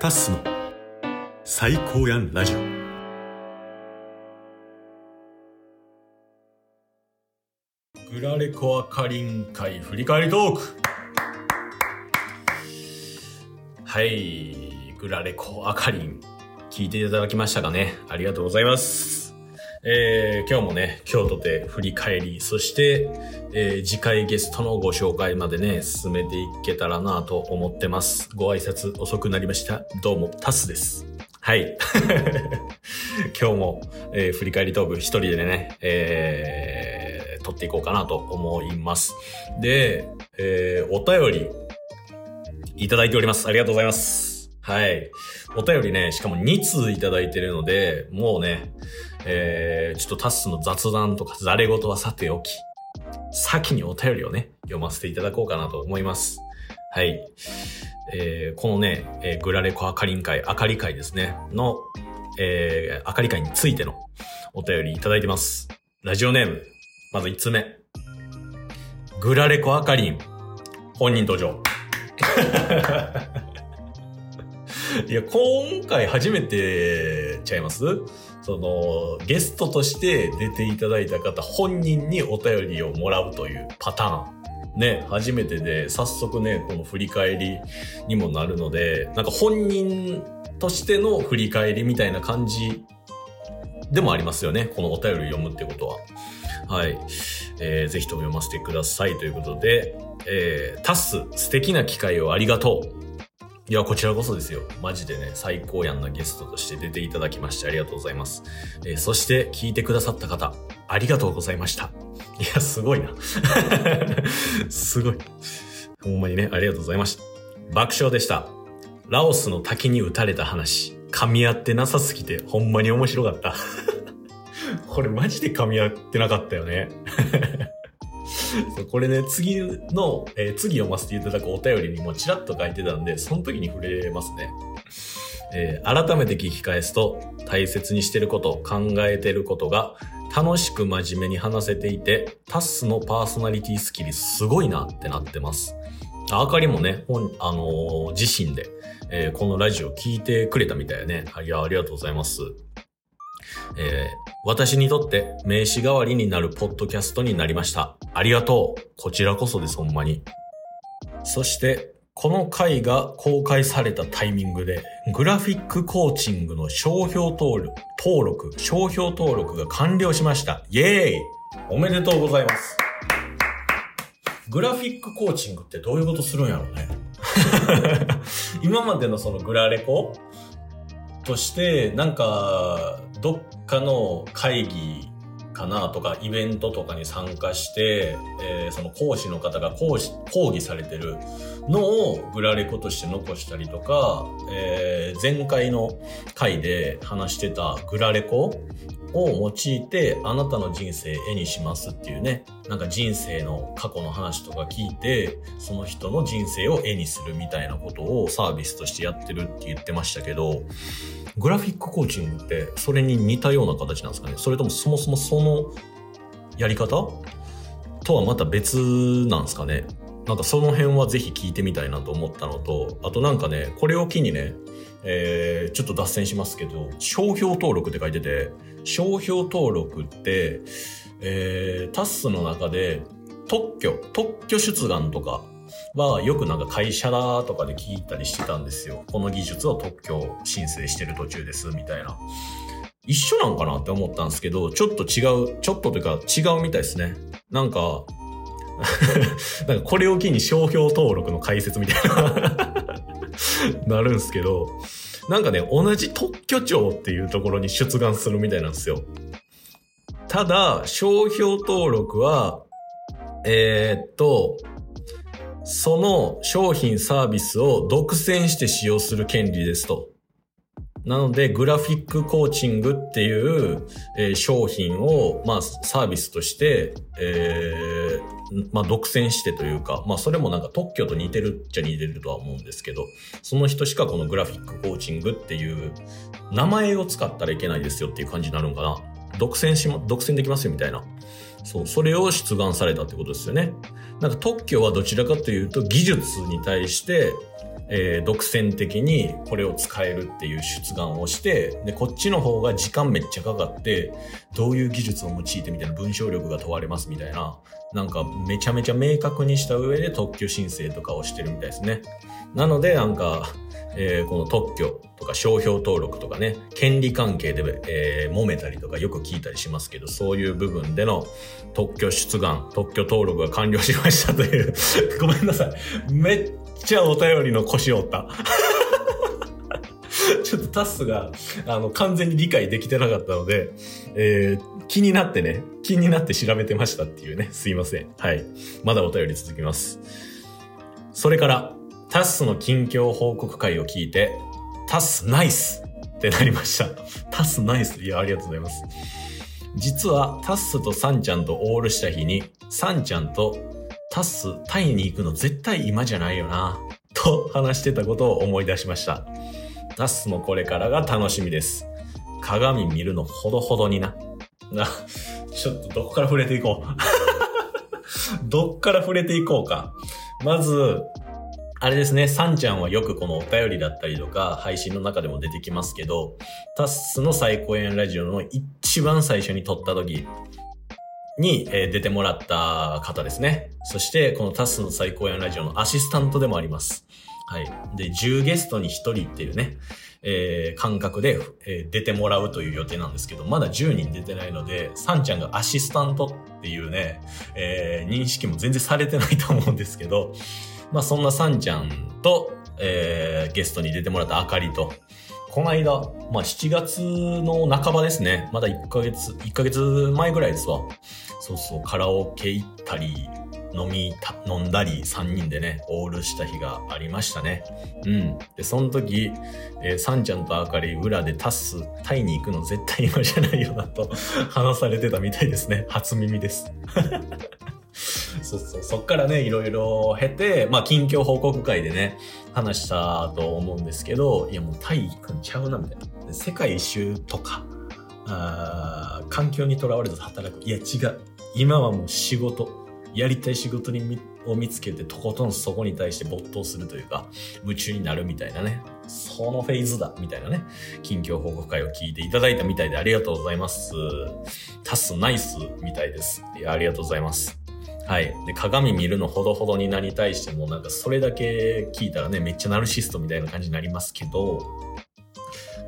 タッスの最高やんラジオ。グラレコアカリン会振り返りトーク。はいグラレコアカリン聞いていただきましたかね。ありがとうございます。えー、今日もね、京都で振り返り、そして、えー、次回ゲストのご紹介までね、進めていけたらなと思ってます。ご挨拶遅くなりました。どうも、タスです。はい。今日も、えー、振り返りトーク一人でね、えー、撮っていこうかなと思います。で、えー、お便り、いただいております。ありがとうございます。はい。お便りね、しかも2通いただいてるので、もうね、えー、ちょっとタスの雑談とかザレ言はさておき、先にお便りをね、読ませていただこうかなと思います。はい。えー、このね、えー、グラレコあかりん会、あかり会ですね、の、えー、あかり会についてのお便りいただいてます。ラジオネーム、まず1つ目。グラレコあかりん、本人登場。いや、今回初めてちゃいます？その、ゲストとして出ていただいた方本人にお便りをもらうというパターン。ね、初めてで、早速ね、この振り返りにもなるので、なんか本人としての振り返りみたいな感じでもありますよね。このお便り読むってことは。はい。えー、ぜひとも読ませてくださいということで、えー、タス、素敵な機会をありがとう。いや、こちらこそですよ。マジでね、最高やんなゲストとして出ていただきましてありがとうございます。えー、そして聞いてくださった方、ありがとうございました。いや、すごいな。すごい。ほんまにね、ありがとうございました。爆笑でした。ラオスの滝に打たれた話、噛み合ってなさすぎて、ほんまに面白かった。これマジで噛み合ってなかったよね。これね、次の、えー、次読ませていただくお便りにもちらっと書いてたんで、その時に触れますね。えー、改めて聞き返すと、大切にしてること、考えてることが、楽しく真面目に話せていて、タッスのパーソナリティスキルすごいなってなってます。あかりもね、本あのー、自身で、えー、このラジオ聞いてくれたみたいやね。い、ありがとうございます。えー、私にとって名刺代わりになるポッドキャストになりました。ありがとう。こちらこそです、ほんまに。そして、この回が公開されたタイミングで、グラフィックコーチングの商標登録、登録、商標登録が完了しました。イェーイおめでとうございます。グラフィックコーチングってどういうことするんやろうね。今までのそのグラレコとして、なんか、どっかの会議かなとか、イベントとかに参加して、えー、その講師の方が講師、講義されてるのをグラレコとして残したりとか、えー、前回の回で話してたグラレコを用いてあなたの人生絵にしますっていうね、なんか人生の過去の話とか聞いて、その人の人生を絵にするみたいなことをサービスとしてやってるって言ってましたけど、グラフィックコーチングってそれに似たような形なんですかね？それともそもそもそのやり方？とはまた別なんですかね？なんかその辺はぜひ聞いてみたいなと思ったのと、あとなんかね、これを機にね、えー、ちょっと脱線しますけど、商標登録って書いてて、商標登録って、えー、タスの中で特許、特許出願とかはよくなんか会社だとかで聞いたりしてたんですよ。この技術を特許申請してる途中です、みたいな。一緒なんかなって思ったんですけど、ちょっと違う、ちょっとというか違うみたいですね。なんか、なんかこれを機に商標登録の解説みたいな なるんですけど、なんかね、同じ特許庁っていうところに出願するみたいなんですよ。ただ、商標登録は、えー、っと、その商品サービスを独占して使用する権利ですと。なので、グラフィックコーチングっていう、えー、商品を、まあ、サービスとして、えー、まあ、独占してというか、まあ、それもなんか特許と似てるっちゃ似てるとは思うんですけど、その人しかこのグラフィックコーチングっていう名前を使ったらいけないですよっていう感じになるんかな。独占しま、独占できますよみたいな。そう、それを出願されたってことですよね。なんか特許はどちらかというと技術に対して、えー独占的にこれを使えるっていう出願をして、で、こっちの方が時間めっちゃかかって、どういう技術を用いてみたいな文章力が問われますみたいな、なんかめちゃめちゃ明確にした上で特許申請とかをしてるみたいですね。なので、なんか、えーこの特許とか商標登録とかね、権利関係で、えー揉めたりとかよく聞いたりしますけど、そういう部分での特許出願、特許登録が完了しましたという、ごめんなさい。めっちゃお便りの腰折った。ちょっとタスが、あの、完全に理解できてなかったので、えー気になってね、気になって調べてましたっていうね、すいません。はい。まだお便り続きます。それから、タスの近況報告会を聞いて、タスナイスってなりました。タスナイス。いや、ありがとうございます。実は、タッスとサンちゃんとオールした日に、サンちゃんとタッスタイに行くの絶対今じゃないよな、と話してたことを思い出しました。タッスのこれからが楽しみです。鏡見るのほどほどにな。な、ちょっとどこから触れていこう。どっから触れていこうか。まず、あれですね、サンちゃんはよくこのお便りだったりとか、配信の中でも出てきますけど、タッスの最高円ラジオの一番最初に撮った時に、出てもらった方ですね。そして、このタッスの最高円ラジオのアシスタントでもあります。はい。で、10ゲストに1人っていうね、えー感覚で、えー出てもらうという予定なんですけど、まだ10人出てないので、サンちゃんがアシスタントっていうね、えー認識も全然されてないと思うんですけど、まあそんなサンちゃんと、えーゲストに出てもらったあかりと、この間、まあ7月の半ばですね。まだ1ヶ月、1ヶ月前ぐらいですわ。そうそう、カラオケ行ったり、飲み、飲んだり3人でね、オールした日がありましたね。うん。で、その時、えーサンちゃんとあかり裏でタス、タイに行くの絶対今じゃないよなと話されてたみたいですね。初耳です。そうそう、そっからね、いろいろ経て、まあ、近況報告会でね、話したと思うんですけど、いやもうタイ行くんちゃうな、みたいな。世界一周とか、あ環境にとらわれず働く。いや、違う。今はもう仕事、やりたい仕事にを見つけて、とことんそこに対して没頭するというか、夢中になるみたいなね。そのフェーズだ、みたいなね。近況報告会を聞いていただいたみたいでありがとうございます。タスナイスみたいです。いや、ありがとうございます。はい。で、鏡見るのほどほどになり対しても、なんかそれだけ聞いたらね、めっちゃナルシストみたいな感じになりますけど、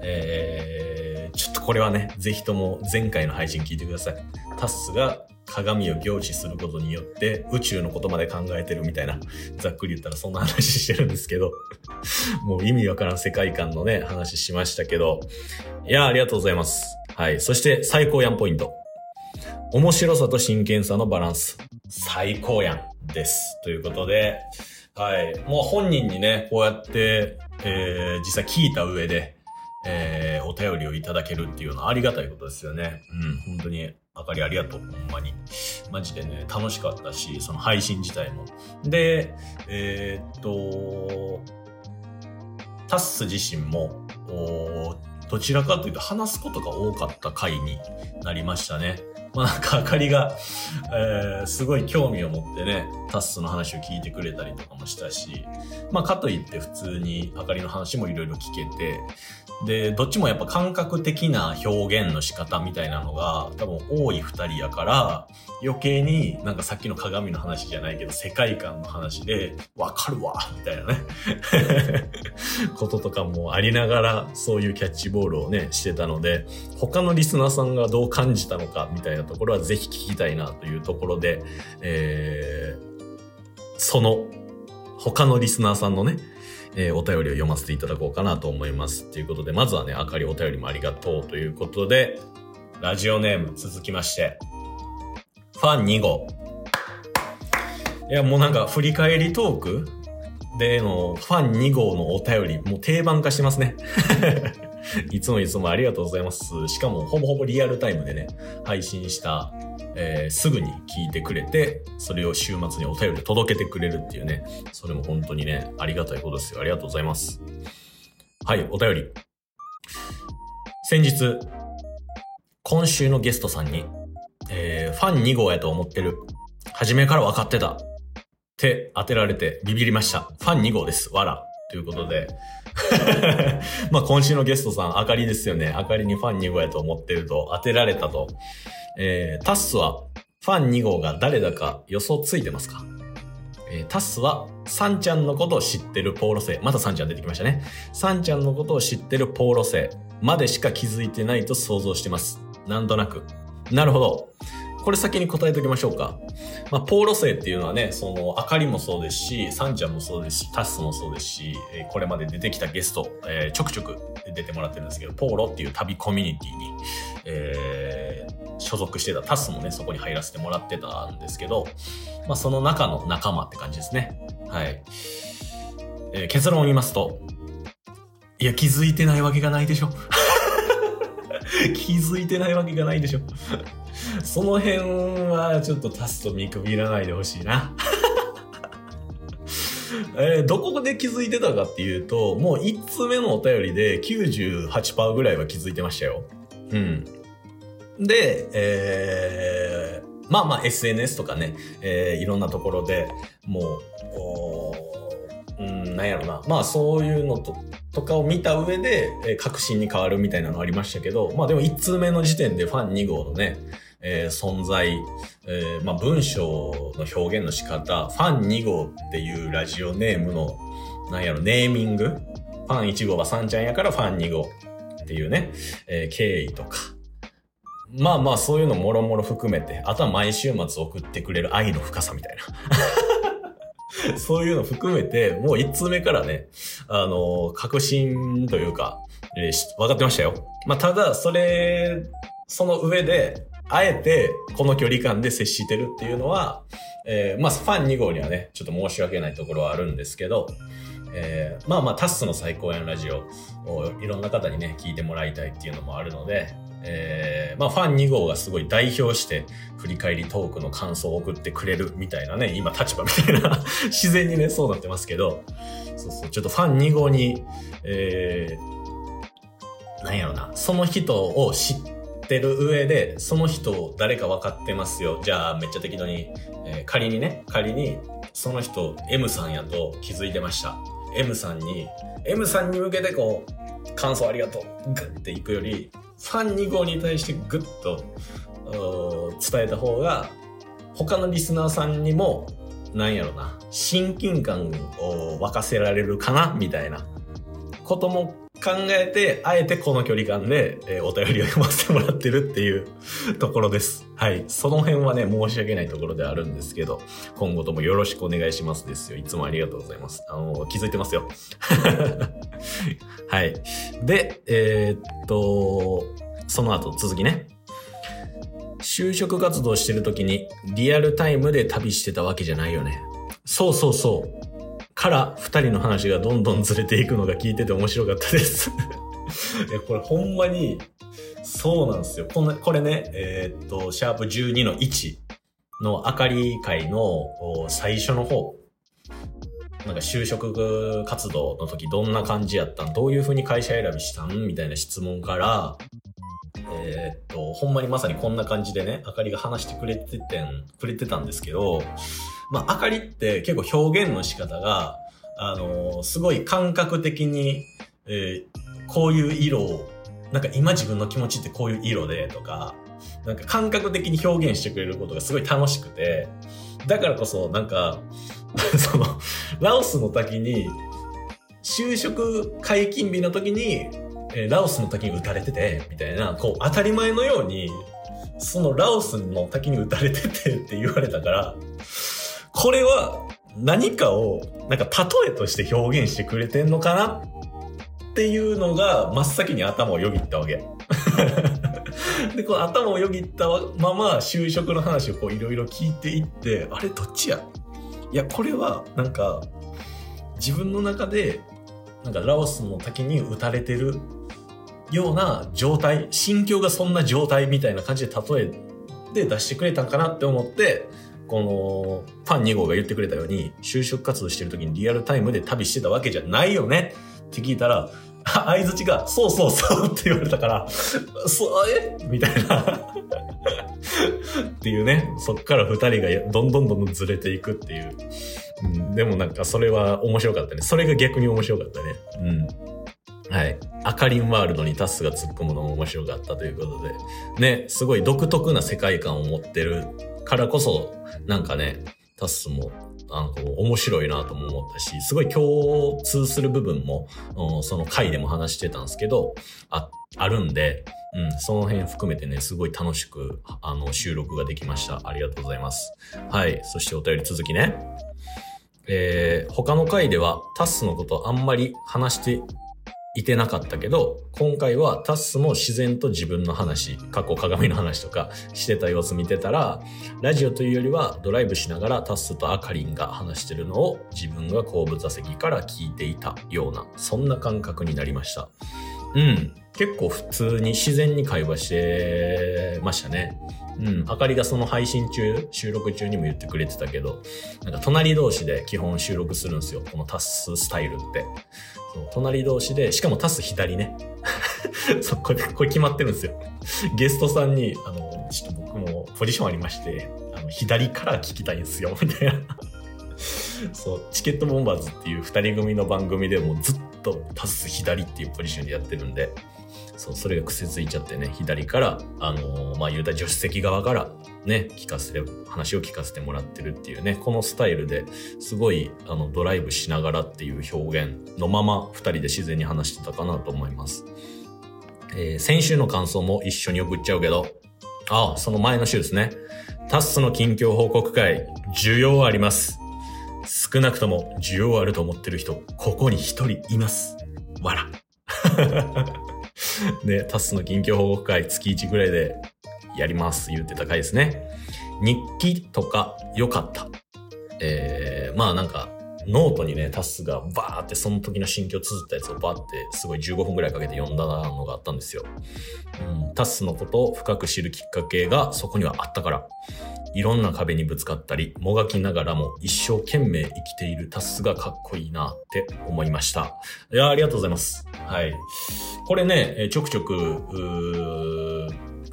えー、ちょっとこれはね、ぜひとも前回の配信聞いてください。タッスが鏡を凝視することによって宇宙のことまで考えてるみたいな、ざっくり言ったらそんな話してるんですけど、もう意味わからん世界観のね、話しましたけど、いや、ありがとうございます。はい。そして最高やんポイント。面白さと真剣さのバランス。最高やんです。ということで、はい。もう本人にね、こうやって、えー、実際聞いた上で、えー、お便りをいただけるっていうのはありがたいことですよね。うん、本当に、あかりありがとう。ほんまに。マジでね、楽しかったし、その配信自体も。で、えーっと、タッス自身も、どちらかというと話すことが多かった回になりましたね。まあなんかあかりが、えーすごい興味を持ってね、タッスの話を聞いてくれたりとかもしたし、まあかといって普通にあかりの話もいろいろ聞けて、で、どっちもやっぱ感覚的な表現の仕方みたいなのが多分多い二人やから、余計になんかさっきの鏡の話じゃないけど世界観の話でわかるわみたいなね。こととかもありながらそういうキャッチボールをねしてたので他のリスナーさんがどう感じたのかみたいなところはぜひ聞きたいなというところで、えーその他のリスナーさんのねえーお便りを読ませていただこうかなと思います。ということで、まずはね、あかりお便りもありがとうということで、ラジオネーム続きまして、ファン2号。いや、もうなんか振り返りトーク？でのファン2号のお便り、もう定番化してますね。いつもいつもありがとうございます。しかもほぼほぼリアルタイムでね、配信した、えーすぐに聞いてくれて、それを週末にお便りで届けてくれるっていうね、それも本当にね、ありがたいことですよ。ありがとうございます。はい、お便り。先日、今週のゲストさんに、えーファン2号やと思ってる。初めから分かってた。って当てられてビビりました。ファン2号です。わら。ということで。まあ今週のゲストさん、あかりですよね。あかりにファン2号やと思ってると当てられたと。えー、タッスはファン2号が誰だか予想ついてますか？えー、タスは、サンちゃんのことを知ってるポーロ星。またサンちゃん出てきましたね。サンちゃんのことを知ってるポーロ星までしか気づいてないと想像してます。なんとなく。なるほど。これ先に答えておきましょうか。まあ、ポーロ星っていうのはね、その、あかりもそうですし、サンちゃんもそうですし、タスもそうですし、えこれまで出てきたゲスト、えー、ちょくちょく出てもらってるんですけど、ポーロっていう旅コミュニティに、えー、所属してたタスもね、そこに入らせてもらってたんですけど、まあ、その中の仲間って感じですね。はい。えー、結論を言いますと、いや、気づいてないわけがないでしょ。気づいてないわけがないでしょ。その辺はちょっとタスと見くびらないでほしいな。えー、どこで気づいてたかっていうと、もう1通目のお便りで98%ぐらいは気づいてましたよ。うん。で、えー、まあまあ SNS とかね、えー、いろんなところでもう、うん、なんやろな。まあそういうのととかを見た上で、えー、確信に変わるみたいなのありましたけど、まあでも1通目の時点でファン2号のね、えー、存在、えー、まあ文章の表現の仕方、ファン2号っていうラジオネームの、なんやろ、ネーミング、ファン1号はサンちゃんやからファン2号っていうね、えー、経緯とか、まあまあそういうのもろもろ含めて、あとは毎週末送ってくれる愛の深さみたいな。そういうの含めて、もう一通目からね、あの、確信というか、えー、分かってましたよ。まあ、ただ、それ、その上で、あえて、この距離感で接してるっていうのは、えー、まあ、ファン2号にはね、ちょっと申し訳ないところはあるんですけど、えー、まあまあ、タッスの最高やラジオをいろんな方にね、聞いてもらいたいっていうのもあるので、えー、まあファン2号がすごい代表して振り返りトークの感想を送ってくれるみたいなね、今立場みたいな 自然にね、そうなってますけど、そうそう、ちょっとファン2号に、えー、なんやろな、その人を知ってる上で、その人を誰か分かってますよ。じゃあめっちゃ適当に、えー、仮にね、仮にその人 M さんやと気づいてました。M さんに、M さんに向けてこう、感想ありがとう、グッていくより、ファン2号に対してグッと伝えた方が、他のリスナーさんにも、なんやろな、親近感を沸かせられるかなみたいなことも考えて、あえてこの距離感で、えー、お便りを読ませてもらってるっていう ところです。はい。その辺はね、申し訳ないところであるんですけど、今後ともよろしくお願いしますですよ。いつもありがとうございます。あの、気づいてますよ。はい。で、えー、っと、その後続きね。就職活動してる時にリアルタイムで旅してたわけじゃないよね。そうそうそう。から二人の話がどんどんずれていくのが聞いてて面白かったです いや、これほんまに、そうなんですよ。このこれね、えー、っと、シャープ12の1の明かり会の最初の方。なんか就職活動の時どんな感じやったん？どういう風に会社選びしたん？みたいな質問から、えー、っと、ほんまにまさにこんな感じでね、あかりが話してくれててん、くれてたんですけど、まあ、明かりって結構表現の仕方が、あのー、すごい感覚的に、えー、こういう色を、なんか今自分の気持ちってこういう色でとか、なんか感覚的に表現してくれることがすごい楽しくて、だからこそなんか、その、ラオスの滝に、就職解禁日の時に、えー、ラオスの滝に打たれてて、みたいな、こう当たり前のように、そのラオスの滝に打たれててって言われたから、これは何かを、なんか例えとして表現してくれてんのかなっていうのが真っ先に頭をよぎったわけ。で、この頭をよぎったまま就職の話をこういろいろ聞いていって、あれどっちや？いや、これはなんか自分の中でなんかラオスの滝に打たれてるような状態、心境がそんな状態みたいな感じで例えで出してくれたんかなって思って、この、ファン2号が言ってくれたように、就職活動してる時にリアルタイムで旅してたわけじゃないよねって聞いたら、相づちが、そうそうそうって言われたから、そうえ？みたいなっていうね、そっから二人がどんどんどんどんずれていくっていう。うん、でもなんかそれは面白かったね。それが逆に面白かったね。うん。はい。アカリンワールドにタスが突っ込むのも面白かったということで。ね、すごい独特な世界観を持ってるからこそ、なんかね、タスもあの、面白いなとも思ったし、すごい共通する部分も、その回でも話してたんですけど、あ、あるんで、うん、その辺含めてね、すごい楽しく、あの、収録ができました。ありがとうございます。はい。そしてお便り続きね。えー、他の回ではタスのことあんまり話していてなかったけど、今回はタッスも自然と自分の話、過去鏡の話とかしてた様子見てたら、ラジオというよりはドライブしながらタッスとアカリンが話してるのを自分が後部座席から聞いていたような、そんな感覚になりました。うん。結構普通に自然に会話してましたね。うん。あかりがその配信中、収録中にも言ってくれてたけど、なんか隣同士で基本収録するんですよ。このタススタイルって。そう隣同士で、しかもタス左ね。そう、これ、これ決まってるんですよ。ゲストさんに、あの、ちょっと僕もポジションありまして、あの、左から聞きたいんですよ、みたいな。そう、チケットボンバーズっていう二人組の番組でもずっとタス左っていうポジションでやってるんで、そう、それが癖ついちゃってね、左から、あのー、まあ、言うた助手席側からね、聞かせて、話を聞かせてもらってるっていうね、このスタイルですごい、あの、ドライブしながらっていう表現のまま二人で自然に話してたかなと思います。えー、先週の感想も一緒に送っちゃうけど、ああ、その前の週ですね。タッスの近況報告会、需要あります。少なくとも需要あると思ってる人、ここに一人います。わら。ね、タスの近況報告会月1ぐらいでやります言ってた回ですね。日記とか良かった。えー、まあなんか、ノートにね、タスがバーってその時の心境を綴ったやつをバーってすごい15分ぐらいかけて読んだのがあったんですよ。うん、タスのことを深く知るきっかけがそこにはあったから。いろんな壁にぶつかったり、もがきながらも一生懸命生きているタスがかっこいいなって思いました。いや、ありがとうございます。はい。これね、ちょくちょく、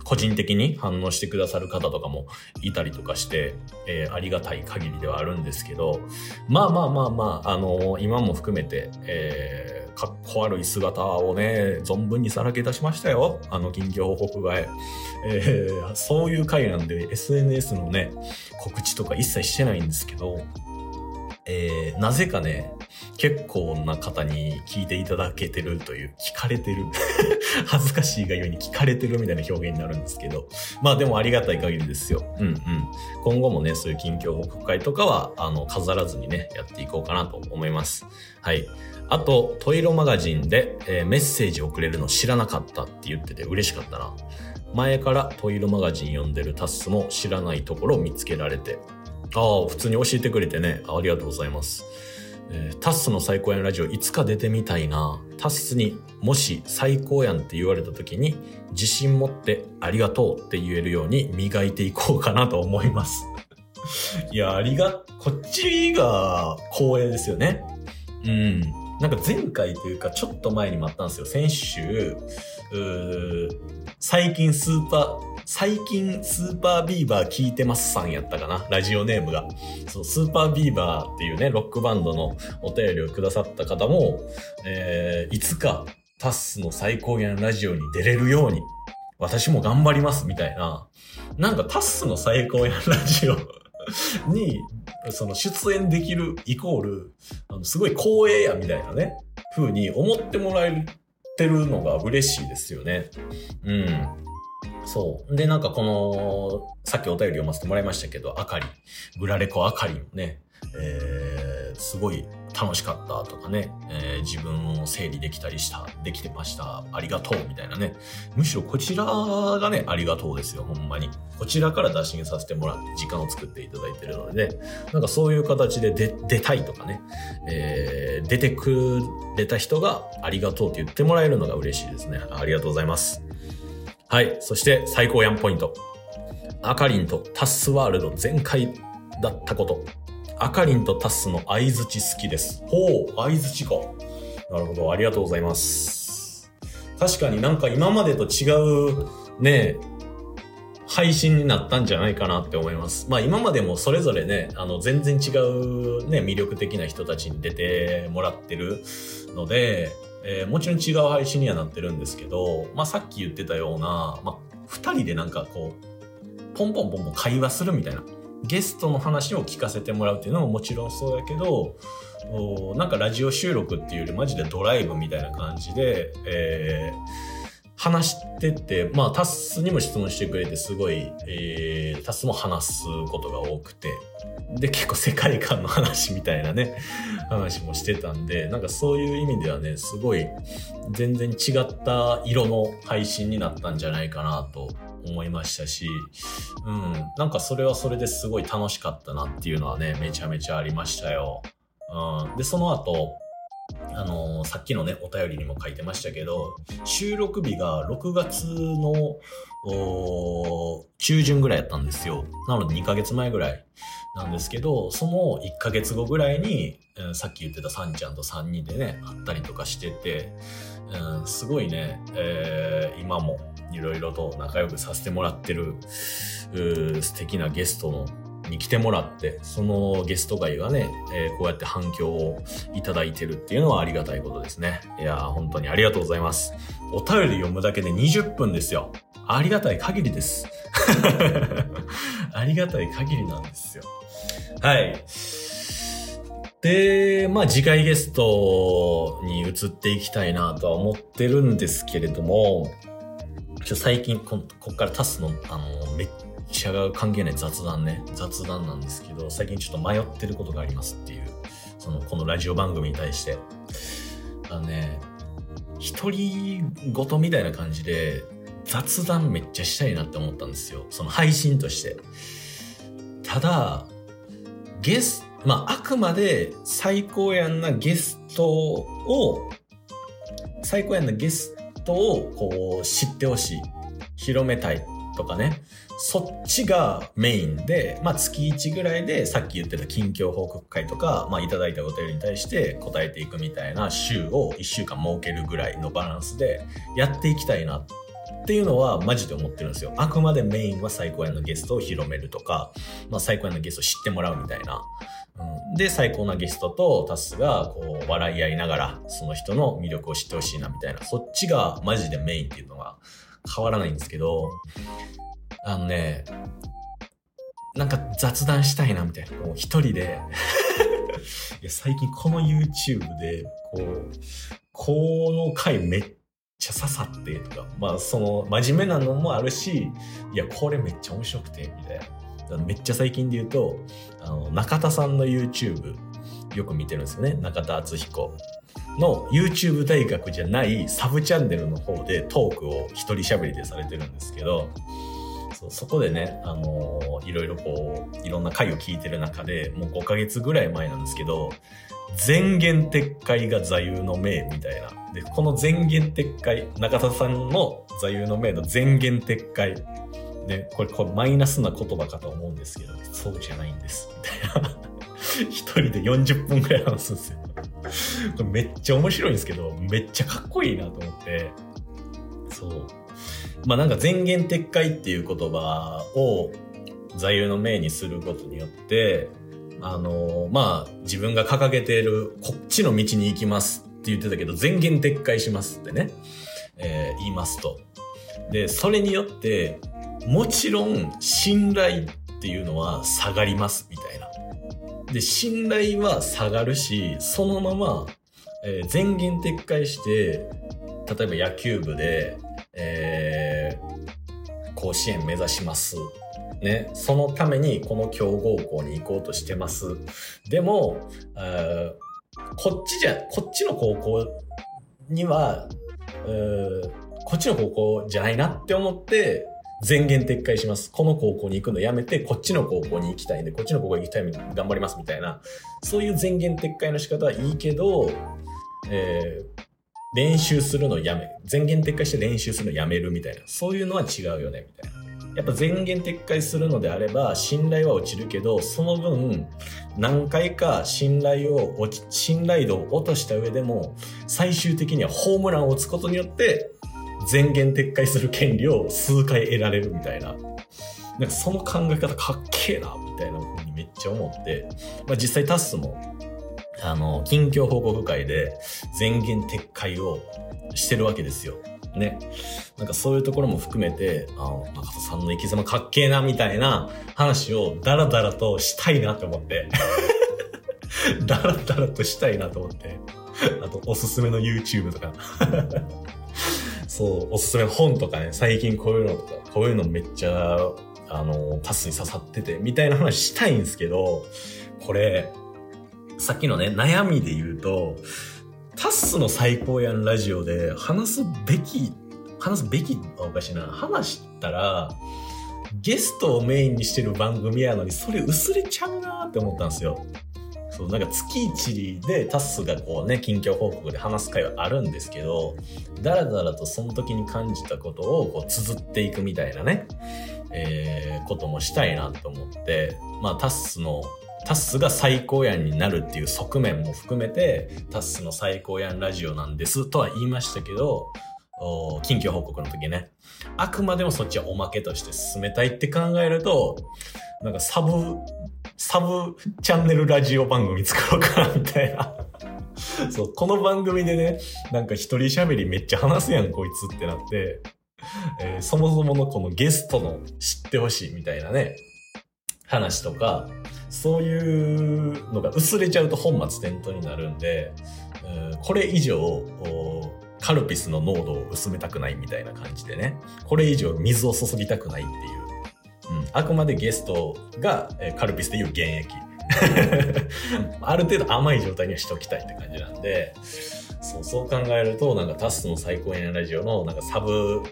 個人的に反応してくださる方とかもいたりとかして、えー、ありがたい限りではあるんですけど、まあまあまあまあ、あのー、今も含めて、えー、かっこ悪い姿をね、存分にさらけ出しましたよ。あの、近況報告会。えー、そういう回なんで SNS のね、告知とか一切してないんですけど、えー、なぜかね、結構な方に聞いていただけてるという、聞かれてる。恥ずかしいがゆえに聞かれてるみたいな表現になるんですけど。まあでもありがたい限りですよ。うんうん。今後もね、そういう近況報告会とかは、あの、飾らずにね、やっていこうかなと思います。はい。あと、トイロマガジンで、えー、メッセージ送れるの知らなかったって言ってて嬉しかったな。前からトイロマガジン読んでるタスも知らないところを見つけられて、ああ、普通に教えてくれてね、ありがとうございます。えー、タッスの最高やんラジオいつか出てみたいな。タッスにもし最高やんって言われた時に自信持ってありがとうって言えるように磨いていこうかなと思います。いや、ありが、こっちが光栄ですよね。うん。なんか前回というかちょっと前にもあったんですよ。先週、最近スーパー、最近スーパービーバー聞いてますさんやったかな？ラジオネームが。そう、スーパービーバーっていうね、ロックバンドのお便りをくださった方も、えー、いつかタッスの最高限ラジオに出れるように、私も頑張りますみたいな。なんかタッスの最高限ラジオ に、その出演できるイコール、あのすごい光栄やみたいなね、風に思ってもらえてるのが嬉しいですよね。うん。そう。で、なんかこの、さっきお便り読ませてもらいましたけど、あかり、グラレコあかりもね、えー、すごい楽しかったとかね、えー、自分を整理できたりした、できてました、ありがとうみたいなね。むしろこちらがね、ありがとうですよ、ほんまに。こちらから打診させてもらって時間を作っていただいてるので、ね、なんかそういう形で出出たいとかね、えー、出てくれた人がありがとうって言ってもらえるのが嬉しいですね。ありがとうございます。はい。そして最高やんポイント。アカリンとタスワールド全開だったこと。アカリンとタスの相づち好きです。ほう、相づちか。なるほど。ありがとうございます。確かになんか今までと違うね、配信になったんじゃないかなって思います。まあ今までもそれぞれね、あの全然違うね、魅力的な人たちに出てもらってるので、えーもちろん違う配信にはなってるんですけど、まあさっき言ってたような、まあ二人でなんかこう、ポンポンポンポン会話するみたいな。ゲストの話を聞かせてもらうっていうのももちろんそうやけど、なんかラジオ収録っていうよりマジでドライブみたいな感じで、えー話してて、まあタッスにも質問してくれてすごい、えータッスも話すことが多くて、で結構世界観の話みたいなね、話もしてたんで、なんかそういう意味ではね、すごい全然違った色の配信になったんじゃないかなと思いましたし、うん、なんかそれはそれですごい楽しかったなっていうのはね、めちゃめちゃありましたよ。うん、で、その後、あのーさっきのね、お便りにも書いてましたけど、収録日が6月の中旬ぐらいやったんですよ。なので2ヶ月前ぐらいなんですけど、その1ヶ月後ぐらいに、うんさっき言ってたサンちゃんと3人でね、会ったりとかしてて、すごいね、えー今もいろいろと仲良くさせてもらってる、素敵なゲストのに来てもらって、そのゲスト会がね、えーこうやって反響をいただいてるっていうのはありがたいことですね。いや、本当にありがとうございます。お便り読むだけで20分ですよ。ありがたい限りです。ありがたい限りなんですよ。はい。で、まあ次回ゲストに移っていきたいなとは思ってるんですけれども、ちょ最近こ、こっからタスの、あの、めっちゃ関係ない雑談ね、雑談なんですけど、最近ちょっと迷ってることがありますっていう、その、このラジオ番組に対して。あのね、独り言みたいな感じで、雑談めっちゃしたいなって思ったんですよ。その配信として。ただ、ゲストまあ、あくまで最高やんなゲストを、最高やんなゲストをこう知ってほしい。広めたいとかね。そっちがメインで、まあ月1ぐらいでさっき言ってた近況報告会とか、まあいただいたお便りに対して答えていくみたいな週を1週間設けるぐらいのバランスでやっていきたいなっていうのはマジで思ってるんですよ。あくまでメインは最高やんのゲストを広めるとか、まあ最高やんのゲストを知ってもらうみたいな。で、最高なゲストとタスがこう笑い合いながらその人の魅力を知ってほしいなみたいな。そっちがマジでメインっていうのが変わらないんですけど、あのね、なんか雑談したいなみたいな。もう一人で いや、最近この YouTube で、こう、この回めっちゃ刺さってとか、まあその真面目なのもあるし、いや、これめっちゃ面白くて、みたいな。めっちゃ最近で言うと、あの、中田さんの YouTube よく見てるんですよね。中田敦彦の YouTube 大学じゃないサブチャンネルの方でトークを一人喋りでされてるんですけど、そそこでね、あのーいろいろこう、いろんな回を聞いてる中で、もう5ヶ月ぐらい前なんですけど、前言撤回が座右の銘みたいな。で、この前言撤回、中田さんの座右の銘の前言撤回。ね、これ、これマイナスな言葉かと思うんですけど、そうじゃないんです。みたいな。一人で40分くらい話すんですよ。これめっちゃ面白いんですけど、めっちゃかっこいいなと思って、そう。まあなんか前言撤回っていう言葉を座右の銘にすることによって、あのまあ自分が掲げているこっちの道に行きますって言ってたけど、前言撤回しますってね、えー言いますと。で、それによって、もちろん信頼っていうのは下がりますみたいな。で、信頼は下がるし、そのまま、えー前言撤回して、例えば野球部で、えー甲子園目指します。ね、そのためにこの強豪校に行こうとしてます。でも、あーこっちじゃ、こっちの高校には、うーこっちの高校じゃないなって思って、前言撤回します。この高校に行くのやめて、こっちの高校に行きたいんで、こっちの高校に行きたいんで頑張りますみたいな、そういう前言撤回の仕方はいいけど、えー練習するのやめ、前言撤回して練習するのやめるみたいな、そういうのは違うよね、みたいな。やっぱ前言撤回するのであれば、信頼は落ちるけど、その分、何回か信頼を落ち、信頼度を落とした上でも、最終的にはホームランを打つことによって、前言撤回する権利を数回得られるみたいな。なんかその考え方かっけえな、みたいな風にめっちゃ思って、まあ実際タスも、あの、近況報告会で全言撤回をしてるわけですよ。ね。なんかそういうところも含めて、あの、中田さんの生き様かっけえな、みたいな話をダラダラとしたいなって思って。ダラダラとしたいなと思って。あと、おすすめの YouTube とか。そう、おすすめの本とかね、最近こういうのとか、こういうのめっちゃ、あの、タスに刺さってて、みたいな話したいんですけど、これ、さっきのね、悩みで言うと、タッスの最高やんラジオで話すべき、話すべきおかしいな。話したら、ゲストをメインにしてる番組やのに、それ薄れちゃうなって思ったんですよ。そう、なんか月一でタッスがこうね、近況報告で話す会はあるんですけど、だらだらとその時に感じたことをこう綴っていくみたいなね、えー、こともしたいなと思って、まあタッスのタッスが最高やんになるっていう側面も含めて、タッスの最高やんラジオなんですとは言いましたけど、近況報告の時ね、あくまでもそっちはおまけとして進めたいって考えると、なんかサブサブチャンネルラジオ番組作ろうかな、みたいな。そう、この番組でね、なんか一人喋りめっちゃ話すやん、こいつってなって、えー、そもそものこのゲストの知ってほしいみたいなね、話とか、そういうのが薄れちゃうと本末転倒になるんで、うん、これ以上、カルピスの濃度を薄めたくないみたいな感じでね、これ以上水を注ぎたくないっていう、あくまでゲストが、えー、カルピスでいう現役。ある程度甘い状態にはしておきたいって感じなんで、そう、そう考えると、なんかタスの最高円ラジオのなんかサブ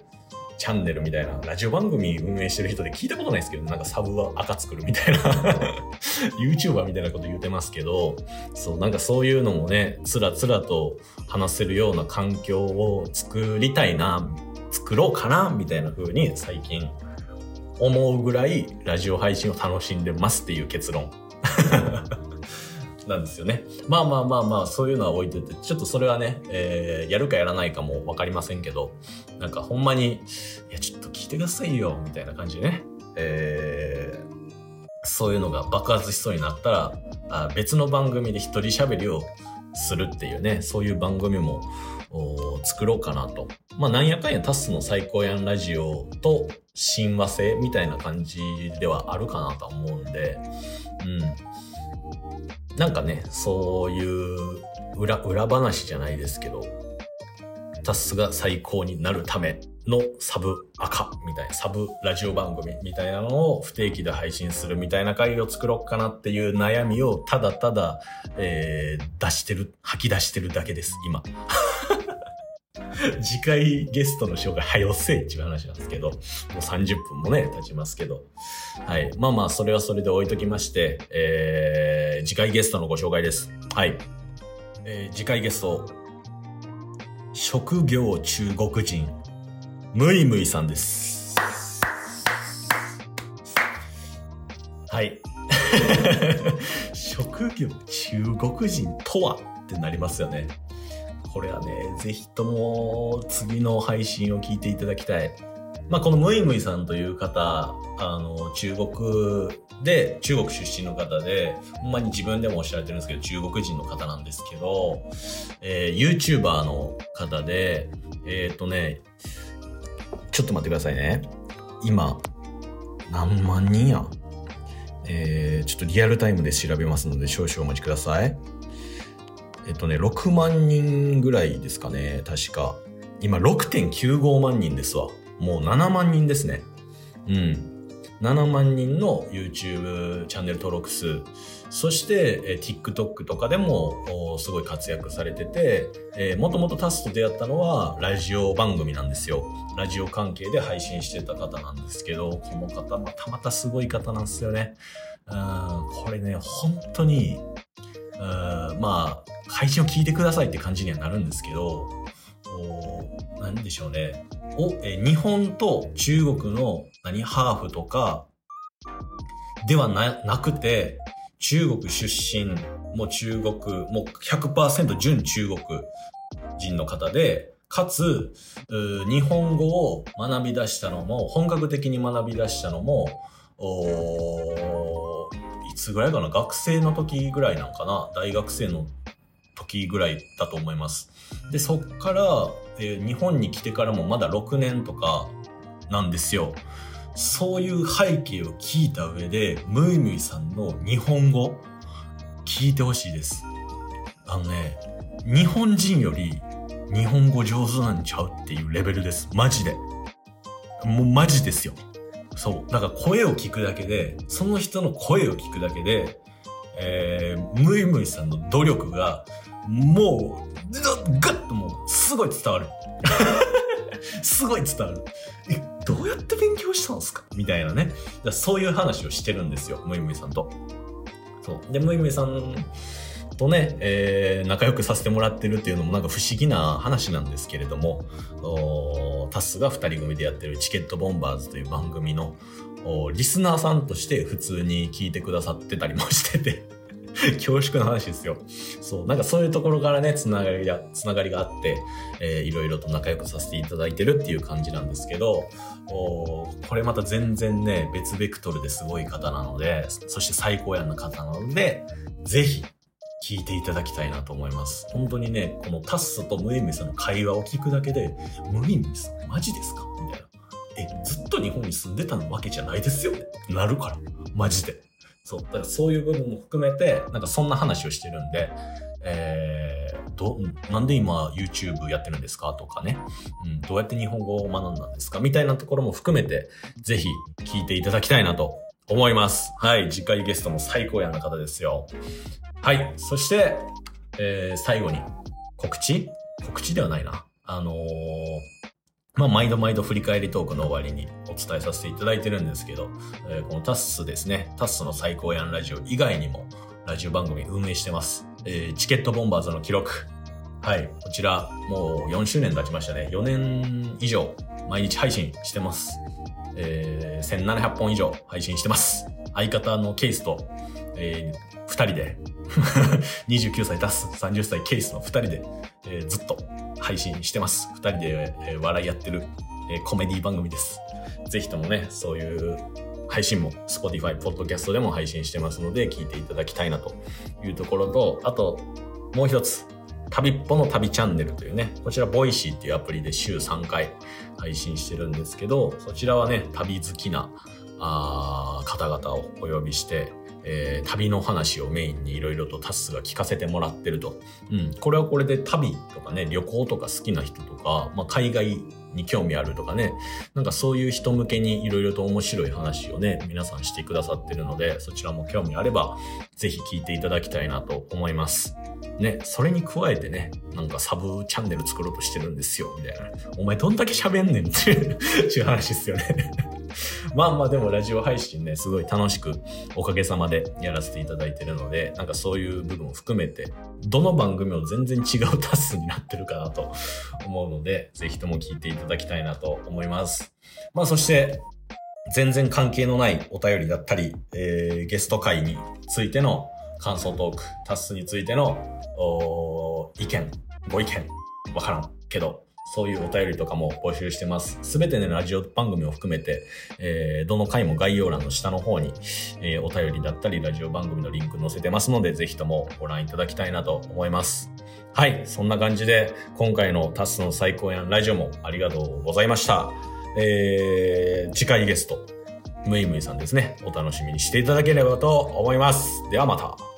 チャンネルみたいな、ラジオ番組運営してる人で聞いたことないですけど、なんかサブは赤作るみたいな YouTuber みたいなこと言うてますけど、そう、なんかそういうのもね、つらつらと話せるような環境を作りたいな、作ろうかな、みたいな風に最近思うぐらいラジオ配信を楽しんでますっていう結論 なんですよね。まあまあまあまあ、そういうのは置いてて、ちょっとそれはね、えー、やるかやらないかもわかりませんけど、なんかほんまに、いや、ちょっと聞いてくださいよ、みたいな感じでね、えー、そういうのが爆発しそうになったら、あ別の番組で一人喋りをするっていうね、そういう番組も作ろうかなと。まあなんやかんやタスの最高やんラジオと親和性みたいな感じではあるかなと思うんで、うん。なんかね、そういう裏、裏話じゃないですけど、タスが最高になるためのサブ赤みたいな、サブラジオ番組みたいなのを不定期で配信するみたいな回を作ろうかなっていう悩みをただただ、えー、出してる、吐き出してるだけです、今。次回ゲストの紹介早せえっていう話なんですけど、もう30分もね、経ちますけど。はい。まあまあ、それはそれで置いときまして、えー、次回ゲストのご紹介です。はい。えー、次回ゲスト、職業中国人、むいむいさんです。はい。職業中国人とは？ってなりますよね。これはね、ぜひとも次の配信を聞いていただきたい。まあ、このムイムイさんという方、あの、中国で、中国出身の方で、ほんまに自分でもおっしゃられてるんですけど、中国人の方なんですけど、えー、YouTuber の方で、えっ、ー、とね、ちょっと待ってくださいね。今、何万人や？えー、ちょっとリアルタイムで調べますので少々お待ちください。えっとね、6万人ぐらいですかね、確か。今6.95万人ですわ。もう7万人ですね。うん。7万人の YouTube チャンネル登録数。そして、え TikTok とかでもすごい活躍されてて、えー、もともとタスと出会ったのはラジオ番組なんですよ。ラジオ関係で配信してた方なんですけど、この方またまたすごい方なんですよね。うんこれね、本当に、うんまあ、配信を聞いてくださいって感じにはなるんですけど、何でしょうね。お、え日本と中国の何ハーフとかではななくて、中国出身、もう中国、もう100%純中国人の方で、かつ、日本語を学び出したのも、本格的に学び出したのも、つぐらいかな？学生の時ぐらいなんかな？大学生の時ぐらいだと思います。で、そっから、えー、日本に来てからもまだ6年とかなんですよ。そういう背景を聞いた上で、ムイムイさんの日本語、聞いてほしいです。あのね、日本人より日本語上手なんちゃうっていうレベルです。マジで。もうマジですよ。そう。だか声を聞くだけで、その人の声を聞くだけで、えー、ムイムイさんの努力が、もう、ガッともう、すごい伝わる。すごい伝わる。え、どうやって勉強したんですか？みたいなね。そういう話をしてるんですよ、ムイムイさんと。そう。で、ムイムイさんとね、えー、仲良くさせてもらってるっていうのもなんか不思議な話なんですけれども、タスが二人組でやってるチケットボンバーズという番組のリスナーさんとして普通に聞いてくださってたりもしてて 恐縮の話ですよ。そう、なんかそういうところからね、つながりが、つながりがあって、えー、いろいろと仲良くさせていただいてるっていう感じなんですけど、おこれまた全然ね、別ベクトルですごい方なので、そして最高やんな方なので、ぜひ、聞いていただきたいなと思います。本当にね、このタッスとムイムイさんの会話を聞くだけで、ムイムイさんマジですか？みたいな。え、ずっと日本に住んでたわけじゃないですよね。なるから。マジで。そう。だからそういう部分も含めて、なんかそんな話をしてるんで、えー、ど、なんで今 YouTube やってるんですか？とかね、うん、どうやって日本語を学んだんですか？みたいなところも含めて、ぜひ聞いていただきたいなと思います。はい。次回ゲストも最高やな方ですよ。はい。そして、えー、最後に告知？告知ではないな。あのーまあ、毎度毎度振り返りトークの終わりにお伝えさせていただいてるんですけど、えー、このタッスですね、タッスの最高やんラジオ以外にも、ラジオ番組運営してます。えー、チケットボンバーズの記録。はい、こちら、もう4周年経ちましたね。4年以上、毎日配信してます。えー、1700本以上配信してます。相方のケースと、えー、2人で 29歳タス、30歳ケースの2人で、えー、ずっと配信してます。二人で、えー、笑いやってる、えー、コメディ番組です。ぜひともね、そういう配信も Spotify、Podcast でも配信してますので、聞いていただきたいなというところと、あと、もう一つ、旅っぽの旅チャンネルというね、こちら、ボイシーっていうアプリで週3回配信してるんですけど、そちらはね、旅好きなあ方々をお呼びして、えー、旅の話をメインにいろいろとタスが聞かせてもらってると。うん。これはこれで旅とかね、旅行とか好きな人とか、まあ、海外に興味あるとかね、なんかそういう人向けにいろいろと面白い話をね、皆さんしてくださってるので、そちらも興味あれば、ぜひ聞いていただきたいなと思います。ね、それに加えてね、なんかサブチャンネル作ろうとしてるんですよ、みたいな。お前どんだけ喋んねんっていう話ですよねまあまあでもラジオ配信ね、すごい楽しくおかげさまでやらせていただいてるので、なんかそういう部分を含めて、どの番組も全然違うタスになってるかなと思うので、ぜひとも聞いていただきたいなと思います。まあそして、全然関係のないお便りだったり、えー、ゲスト会についての感想トーク、タスについての意見、ご意見、わからんけど、そういうお便りとかも募集してます。すべてのラジオ番組を含めて、えー、どの回も概要欄の下の方に、えー、お便りだったり、ラジオ番組のリンク載せてますので、ぜひともご覧いただきたいなと思います。はい、そんな感じで、今回のタスの最高やんラジオもありがとうございました。えー、次回ゲスト、ムイムイさんですね。お楽しみにしていただければと思います。ではまた。